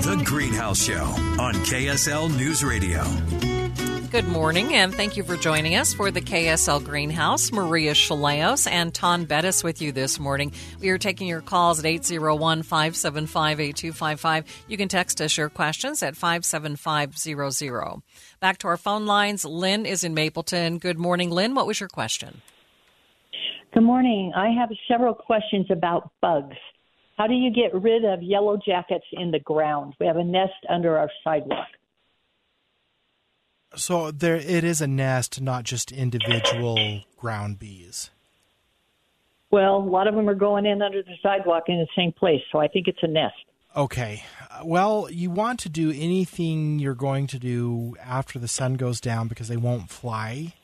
The Greenhouse Show on KSL News Radio. Good morning, and thank you for joining us for the KSL Greenhouse. Maria Shilaos and Taun Beddes with you this morning. We are taking your calls at 801 575 8255. You can text us your questions at 57500. Back to our phone lines. Lynn is in Mapleton. Good morning, Lynn. What was your question? Good morning. I have several questions about bugs. How do you get rid of yellow jackets in the ground? We have a nest under our sidewalk. So there, it is a nest, not just individual ground bees. Well, a lot of them are going in under the sidewalk in the same place, so I think it's a nest. Okay. Well, you want to do anything you're going to do after the sun goes down because they won't fly.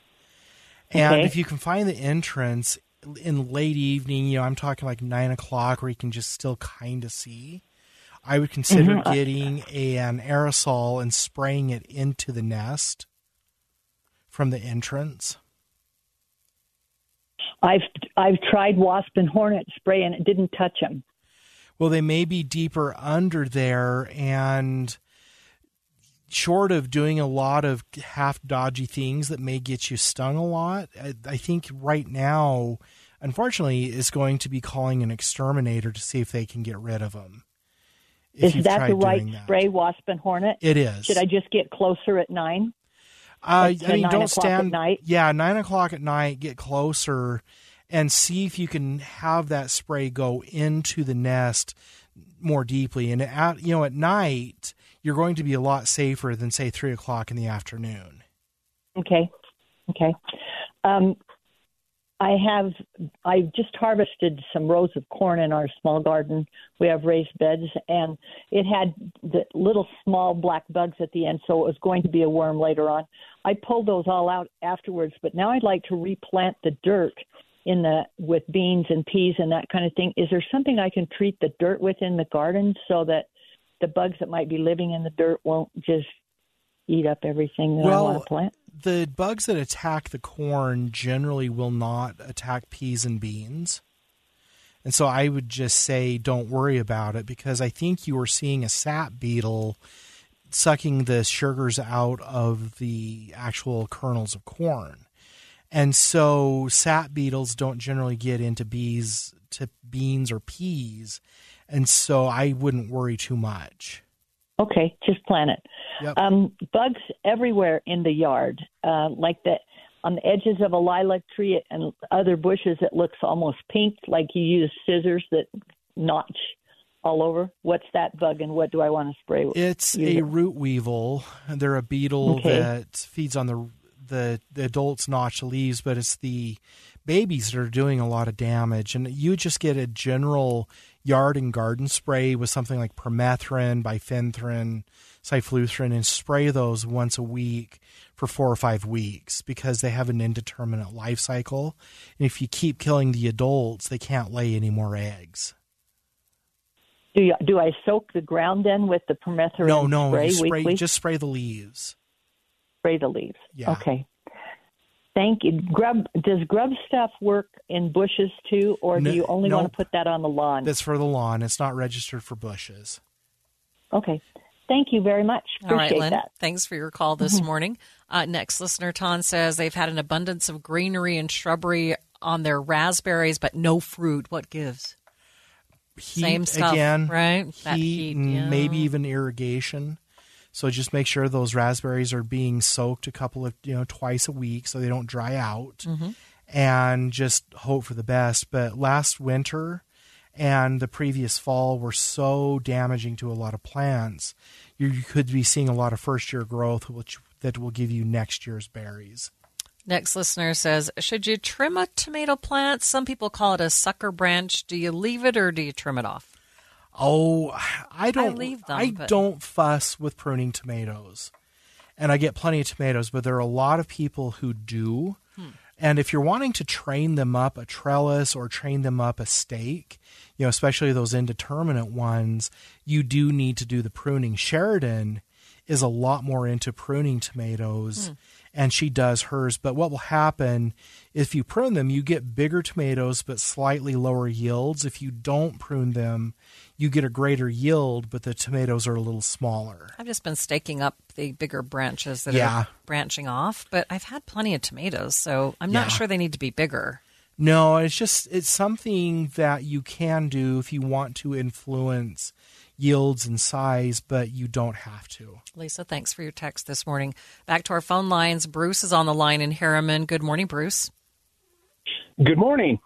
And Okay. if you can find the entrance in late evening, you know, I'm talking like nine o'clock where you can just still kind of see. I would consider Mhm. getting an aerosol and spraying it into the nest from the entrance. I've I've tried wasp and hornet spray and it didn't touch them. Well, they may be deeper under there, and short of doing a lot of half dodgy things that may get you stung a lot, I, I think right now, unfortunately, is going to be calling an exterminator to see if they can get rid of them. If Is that the right that. spray, wasp and hornet? It is. Should I just get closer at nine? Uh, I mean, don't stand. night? Yeah, nine o'clock at night. Get closer and see if you can have that spray go into the nest more deeply. And at you know at night, you're going to be a lot safer than say three o'clock in the afternoon. Okay. Okay. Um, I have I just harvested some rows of corn in our small garden. We have raised beds and it had the little small black bugs at the end, so it was going to be a worm later on. I pulled those all out afterwards, but now I'd like to replant the dirt in the with beans and peas and that kind of thing. Is there something I can treat the dirt with in the garden so that the bugs that might be living in the dirt won't just eat up everything that I want to plant? the bugs that attack the corn generally will not attack peas and beans. And so I would just say don't worry about it because I think you were seeing a sap beetle sucking the sugars out of the actual kernels of corn. And so sap beetles don't generally get into bees to beans or peas. And so I wouldn't worry too much. Okay, just plant it. Yep. Um, bugs everywhere in the yard, uh, like that on the edges of a lilac tree and other bushes. It looks almost pink, like you use scissors that notch all over. What's that bug, and what do I want to spray? with? It's a root weevil. They're a beetle Okay. that feeds on the, the the adults notch the leaves, but it's the babies that are doing a lot of damage. And you just get a general yard and garden spray with something like permethrin, bifenthrin, cyfluthrin, and spray those once a week for four or five weeks because they have an indeterminate life cycle. And if you keep killing the adults, they can't lay any more eggs. Do you, do I soak the ground then with the permethrin No, no, spray you spray just spray the leaves. spray the leaves. Yeah. Okay. Thank you. Grub does grub stuff work in bushes too, or No- do you only want to put that on the lawn? That's for the lawn. It's not registered for bushes. Okay. Thank you very much. All right, Appreciate Lynn. that. Thanks for your call this morning. Uh, next listener, Taun says they've had an abundance of greenery and shrubbery on their raspberries, but no fruit. What gives? Heat Same stuff, again, right? That Heat, heat, yeah. maybe even irrigation. So just make sure those raspberries are being soaked a couple of you know twice a week so they don't dry out, Mm-hmm. and just hope for the best. But last winter and the previous fall were so damaging to a lot of plants. You, you could be seeing a lot of first year growth, which that will give you next year's berries. Next listener says, should you trim a tomato plant? Some people call it a sucker branch. Do you leave it or do you trim it off? Oh, I don't. leave them, I but- don't fuss with pruning tomatoes, and I get plenty of tomatoes. But there are a lot of people who do. Hmm. And if you're wanting to train them up a trellis or train them up a stake, you know, especially those indeterminate ones, you do need to do the pruning. Sheridan is a lot more into pruning tomatoes and she does hers. But what will happen if you prune them, you get bigger tomatoes but slightly lower yields. If you don't prune them, you get a greater yield, but the tomatoes are a little smaller. I've just been staking up the bigger branches that Yeah. are branching off, but I've had plenty of tomatoes, so I'm not Yeah. sure they need to be bigger. No, it's just it's something that you can do if you want to influence yields and size, but you don't have to. Lisa, thanks for your text this morning. Back to our phone lines. Bruce is on the line in Harriman. Good morning, Bruce. Good morning.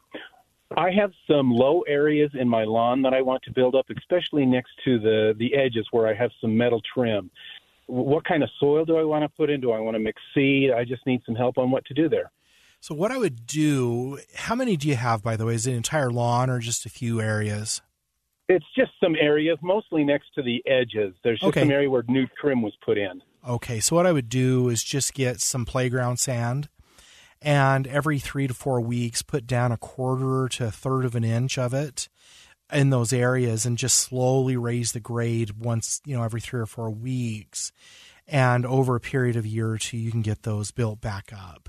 I have some low areas in my lawn that I want to build up, especially next to the the edges where I have some metal trim. What kind of soil do I want to put in? Do I want to mix seed? I just need some help on what to do there. So what I would do, how many do you have by the way? Is it an entire lawn or just a few areas? It's just some areas, mostly next to the edges. There's just Okay. some area where new trim was put in. Okay, so what I would do is just get some playground sand and every three to four weeks put down a quarter to a third of an inch of it in those areas and just slowly raise the grade once, you know, every three or four weeks. And over a period of a year or two, you can get those built back up.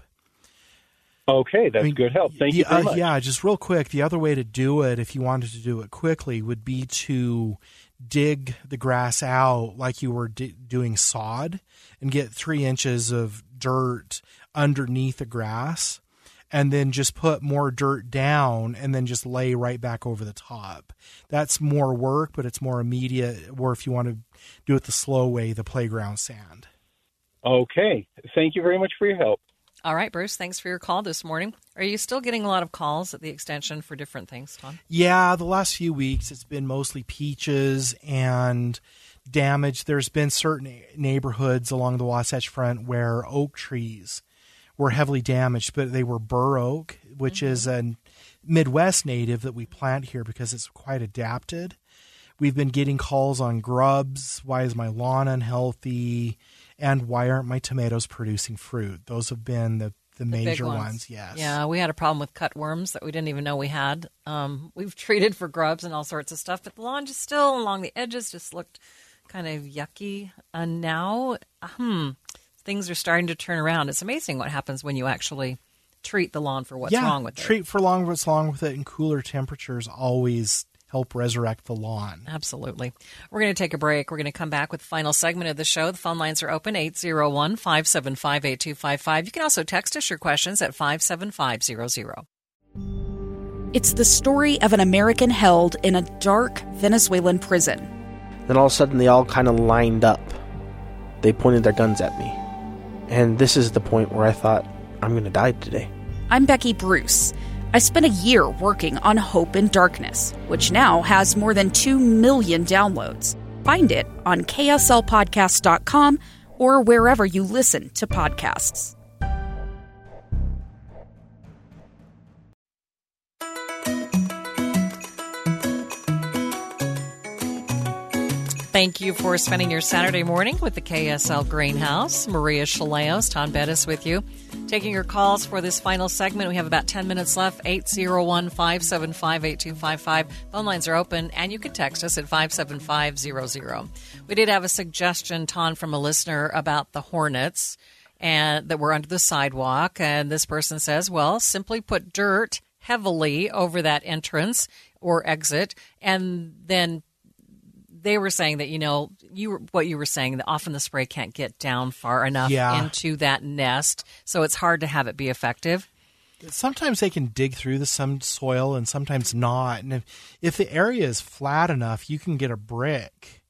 Okay, that's I mean, good help. Thank the- you uh. Yeah, just real quick, the other way to do it, if you wanted to do it quickly, would be to dig the grass out like you were di- doing sod and get three inches of dirt underneath the grass and then just put more dirt down and then just lay right back over the top. That's more work, but it's more immediate. Or if you want to do it the slow way, the playground sand. Okay, thank you very much for your help. All right, Bruce, thanks for your call this morning. Are you still getting a lot of calls at the extension for different things, Taun? Yeah, the last few weeks it's been mostly peaches and damage. There's been certain neighborhoods along the Wasatch Front where oak trees were heavily damaged, but they were bur oak, which mm-hmm. is a Midwest native that we plant here because it's quite adapted. We've been getting calls on grubs. Why is my lawn unhealthy? And why aren't my tomatoes producing fruit? Those have been the, the, The major ones. Yes. Yeah, we had a problem with cutworms that we didn't even know we had. Um, we've treated for grubs and all sorts of stuff, but the lawn just still along the edges just looked kind of yucky. And now, hmm, things are starting to turn around. It's amazing what happens when you actually treat the lawn for what's yeah, wrong with it. treat for long what's wrong with it, and cooler temperatures always help resurrect the lawn. Absolutely. We're going to take a break. We're going to come back with the final segment of the show. The phone lines are open 801 575 8255. You can also text us your questions at 57500. It's the story of an American held in a dark Venezuelan prison. Then all of a sudden, they all kind of lined up. They pointed their guns at me. And this is the point where I thought, I'm going to die today. I'm Becky Bruce. I spent a year working on Hope in Darkness, which now has more than 2 million downloads. Find it on kslpodcast.com or wherever you listen to podcasts. Thank you for spending your Saturday morning with the KSL Greenhouse. Maria Shilaos, Taun Beddes with you. Taking your calls for this final segment. We have about 10 minutes left. 801 575 8255. Phone lines are open, and you can text us at 57500. We did have a suggestion, Taun, from a listener about the Hornets and that were under the sidewalk. And this person says, well, simply put dirt heavily over that entrance or exit, and then they were saying that you know you what you were saying that often the spray can't get down far enough Yeah. into that nest, so it's hard to have it be effective. Sometimes they can dig through the some soil and sometimes not. And if, if the area is flat enough, you can get a brick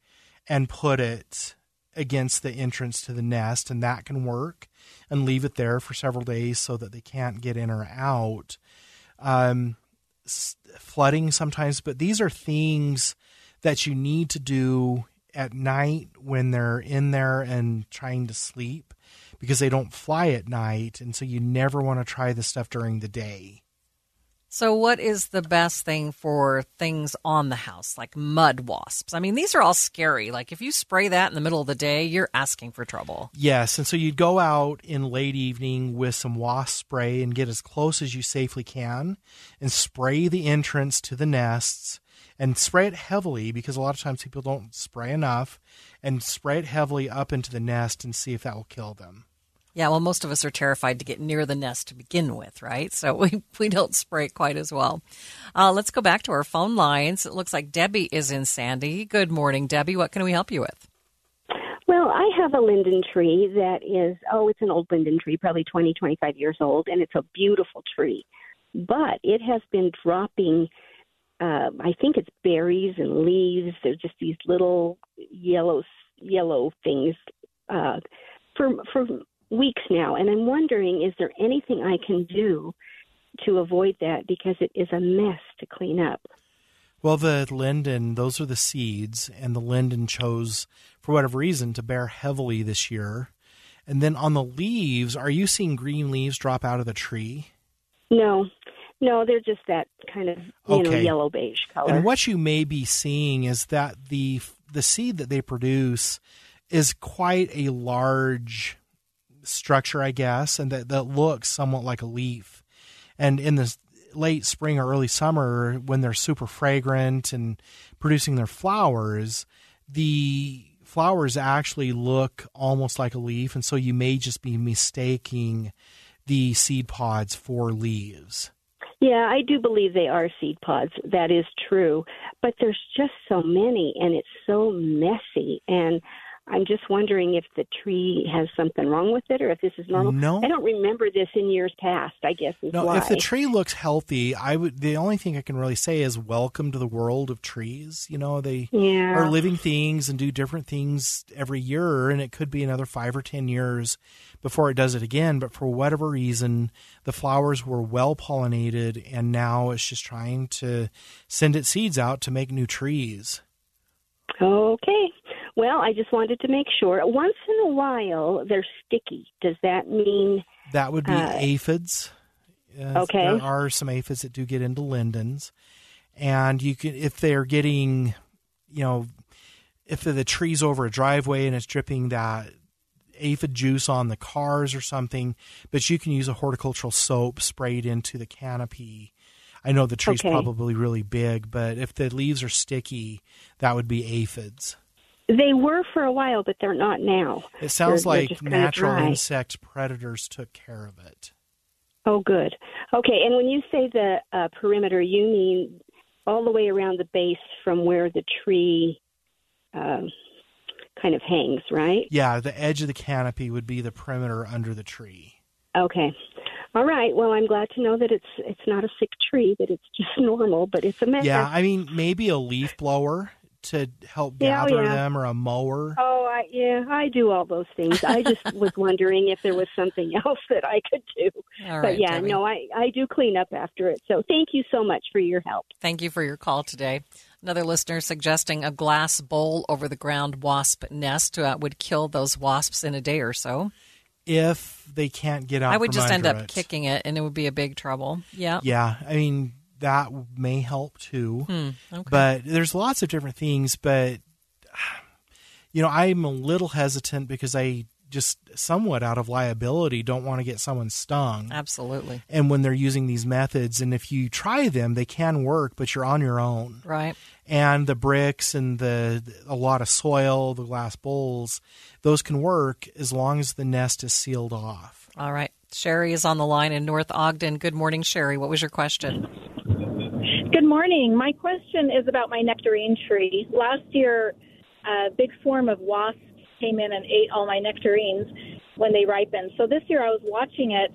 and put it against the entrance to the nest, and that can work. And leave it there for several days so that they can't get in or out. Um, s- flooding sometimes, but these are things that you need to do at night when they're in there and trying to sleep because they don't fly at night and so you never want to try this stuff during the day So, what is the best thing for things on the house, like mud wasps? I mean, these are all scary. Like, if you spray that in the middle of the day, you're asking for trouble. Yes, and so you'd go out in late evening with some wasp spray and get as close as you safely can and spray the entrance to the nests and spray it heavily because a lot of times people don't spray enough and spray it heavily up into the nest and see if that will kill them. Yeah, well, most of us are terrified to get near the nest to begin with, right? So we, we don't spray it quite as well. Uh, let's go back to our phone lines. It looks like Debbie is in Sandy. Good morning, Debbie. What can we help you with? Well, I have a linden tree that is, oh, it's an old linden tree, probably 20, 25 years old, and it's a beautiful tree. But it has been dropping, uh, I think it's berries and leaves. They're just these little yellow, yellow things uh, for, for weeks now, and I'm wondering is there anything I can do to avoid that because it is a mess to clean up? Well, the linden, those are the seeds, and the linden chose, for whatever reason, to bear heavily this year. And then on the leaves, are you seeing green leaves drop out of the tree? No, no, they're just that kind of you okay. know yellow beige color. And what you may be seeing is that the the seed that they produce is quite a large structure, I guess, and that, that looks somewhat like a leaf. And in the late spring or early summer, when they're super fragrant and producing their flowers, the flowers actually look almost like a leaf, and so you may just be mistaking the seed pods for leaves. Yeah, I do believe they are seed pods. That is true. But there's just so many, and it's so messy. And I'm just wondering if the tree has something wrong with it or if this is normal. No, I don't remember this in years past. I guess is no. Why. If the tree looks healthy, I would. The only thing I can really say is welcome to the world of trees. You know, they yeah. are living things and do different things every year, and it could be another five or ten years before it does it again. But for whatever reason, the flowers were well pollinated, and now it's just trying to send its seeds out to make new trees. Okay. Well, I just wanted to make sure. Once in a while, they're sticky. Does that mean that would be uh, aphids? Uh, okay, there are some aphids that do get into lindens, and you can if they're getting, you know, if the tree's over a driveway and it's dripping that aphid juice on the cars or something, but you can use a horticultural soap sprayed into the canopy. I know the tree's okay. probably really big, but if the leaves are sticky, that would be aphids. They were for a while, but they're not now. It sounds they're, like they're natural insect predators took care of it. Oh, good. Okay, and when you say the uh, perimeter, you mean all the way around the base from where the tree uh, kind of hangs, right? Yeah, the edge of the canopy would be the perimeter under the tree. Okay. All right. Well, I'm glad to know that it's it's not a sick tree, that it's just normal, but it's a mess. Yeah, I mean, maybe a leaf blower to help Yeah, gather yeah. them or a mower. Oh, I, yeah, I do all those things. I just was wondering if there was something else that I could do. All but right, yeah, Debbie. no, I I do clean up after it. So thank you so much for your help. Thank you for your call today. Another listener suggesting a glass bowl over the ground wasp nest uh, would kill those wasps in a day or so. If they can't get out, I would from just end up it. kicking it, and it would be a big trouble. Yeah. Yeah, I mean that may help too. Hmm, okay. But there's lots of different things. But you know, I'm a little hesitant because I just somewhat out of liability don't want to get someone stung. Absolutely. And when they're using these methods, and if you try them, they can work, but you're on your own. Right. And the bricks and the a lot of soil, the glass bowls, those can work as long as the nest is sealed off. All right. Sherry is on the line in North Ogden. Good morning, Sherry. What was your question? Good morning. My question is about my nectarine tree. Last year, a big swarm of wasps came in and ate all my nectarines when they ripened. So this year I was watching it,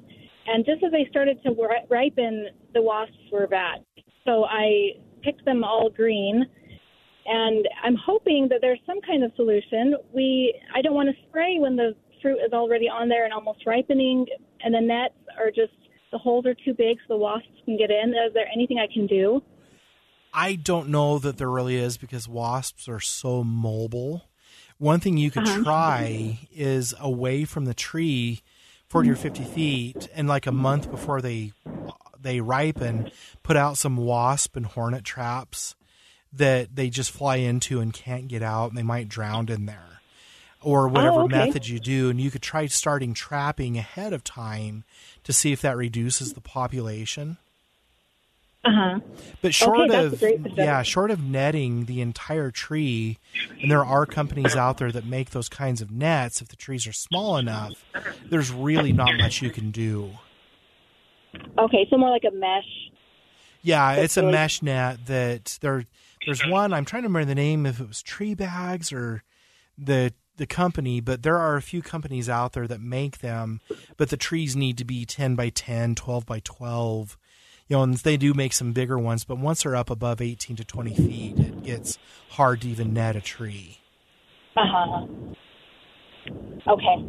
and just as they started to ri- ripen, the wasps were back. So I picked them all green, and I'm hoping that there's some kind of solution. We I don't want to spray when the fruit is already on there and almost ripening, and the nets are just the holes are too big so the wasps can get in. Is there anything I can do? I don't know that there really is because wasps are so mobile. One thing you could Uh-huh. try is away from the tree 40 or 50 feet and like a month before they they ripen, put out some wasp and hornet traps that they just fly into and can't get out, and they might drown in there, or whatever Oh, okay. method you do. And you could try starting trapping ahead of time to see if that reduces the population. Uh huh. But short a of yeah, short of netting the entire tree, and there are companies out there that make those kinds of nets. If the trees are small enough, there's really not much you can do. Okay, so more like a mesh. Yeah, it's a mesh net that there. There's one I'm trying to remember the name if it was Tree Bags or the the company, but there are a few companies out there that make them. But the trees need to be 10 by 10, 12 by 12. You know, and they do make some bigger ones, but once they're up above 18 to 20 feet, it gets hard to even net a tree. Uh huh. Okay.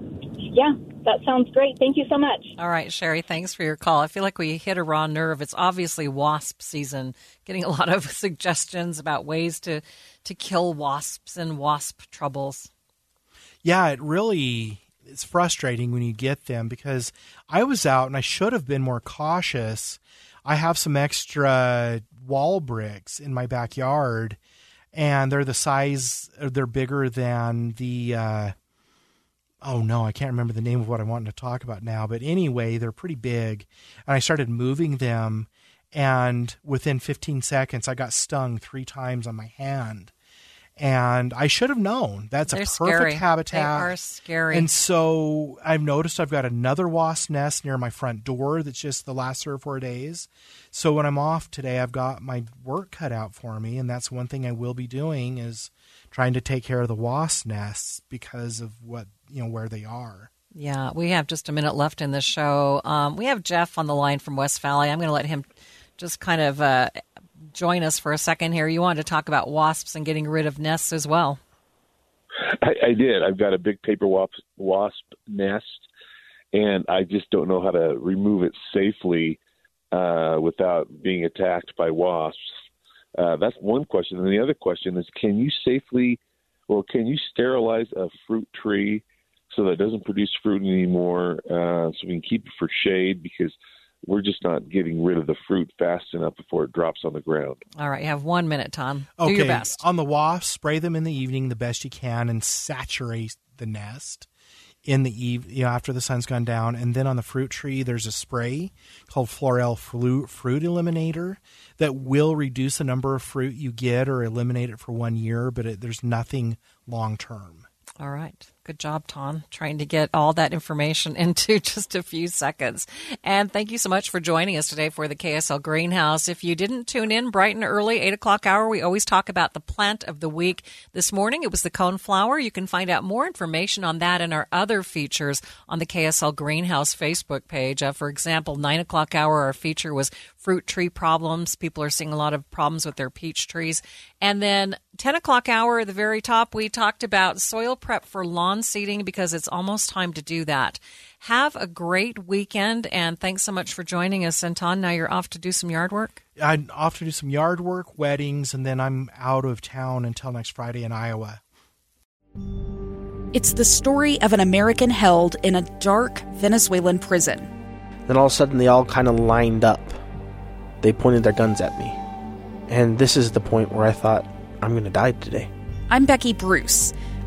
Yeah, that sounds great. Thank you so much. All right, Sherry, thanks for your call. I feel like we hit a raw nerve. It's obviously wasp season. Getting a lot of suggestions about ways to to kill wasps and wasp troubles. Yeah, it really it's frustrating when you get them because I was out and I should have been more cautious. I have some extra wall bricks in my backyard and they're the size they're bigger than the uh oh no, I can't remember the name of what I wanted to talk about now, but anyway, they're pretty big and I started moving them and within 15 seconds I got stung 3 times on my hand. And I should have known. That's They're a perfect scary. habitat. They are scary. And so I've noticed I've got another wasp nest near my front door that's just the last three or four days. So when I'm off today, I've got my work cut out for me, and that's one thing I will be doing is trying to take care of the wasp nests because of what you know where they are. Yeah, we have just a minute left in the show. Um, we have Jeff on the line from West Valley. I'm going to let him just kind of uh, join us for a second here. You wanted to talk about wasps and getting rid of nests as well. I, I did. I've got a big paper wasp, wasp nest, and I just don't know how to remove it safely uh, without being attacked by wasps. Uh, that's one question. And the other question is, can you safely, or can you sterilize a fruit tree so that it doesn't produce fruit anymore, uh, so we can keep it for shade because we're just not getting rid of the fruit fast enough before it drops on the ground. All right, you have one minute, Taun. Okay, Do your best. on the wasps. Spray them in the evening the best you can, and saturate the nest in the eve, you know, after the sun's gone down. And then on the fruit tree, there's a spray called Florel Flu- Fruit Eliminator that will reduce the number of fruit you get or eliminate it for one year, but it, there's nothing long term. All right. Good job, Taun, trying to get all that information into just a few seconds. And thank you so much for joining us today for the KSL Greenhouse. If you didn't tune in bright and early, 8 o'clock hour, we always talk about the plant of the week. This morning, it was the coneflower. You can find out more information on that and our other features on the KSL Greenhouse Facebook page. Uh, for example, 9 o'clock hour, our feature was fruit tree problems. People are seeing a lot of problems with their peach trees. And then 10 o'clock hour at the very top, we talked about soil prep for lawn seeding because it's almost time to do that. Have a great weekend and thanks so much for joining us. Anton, now you're off to do some yard work. I'm off to do some yard work, weddings, and then I'm out of town until next Friday in Iowa. It's the story of an American held in a dark Venezuelan prison. Then all of a sudden, they all kind of lined up. They pointed their guns at me. And this is the point where I thought, I'm going to die today. I'm Becky Bruce.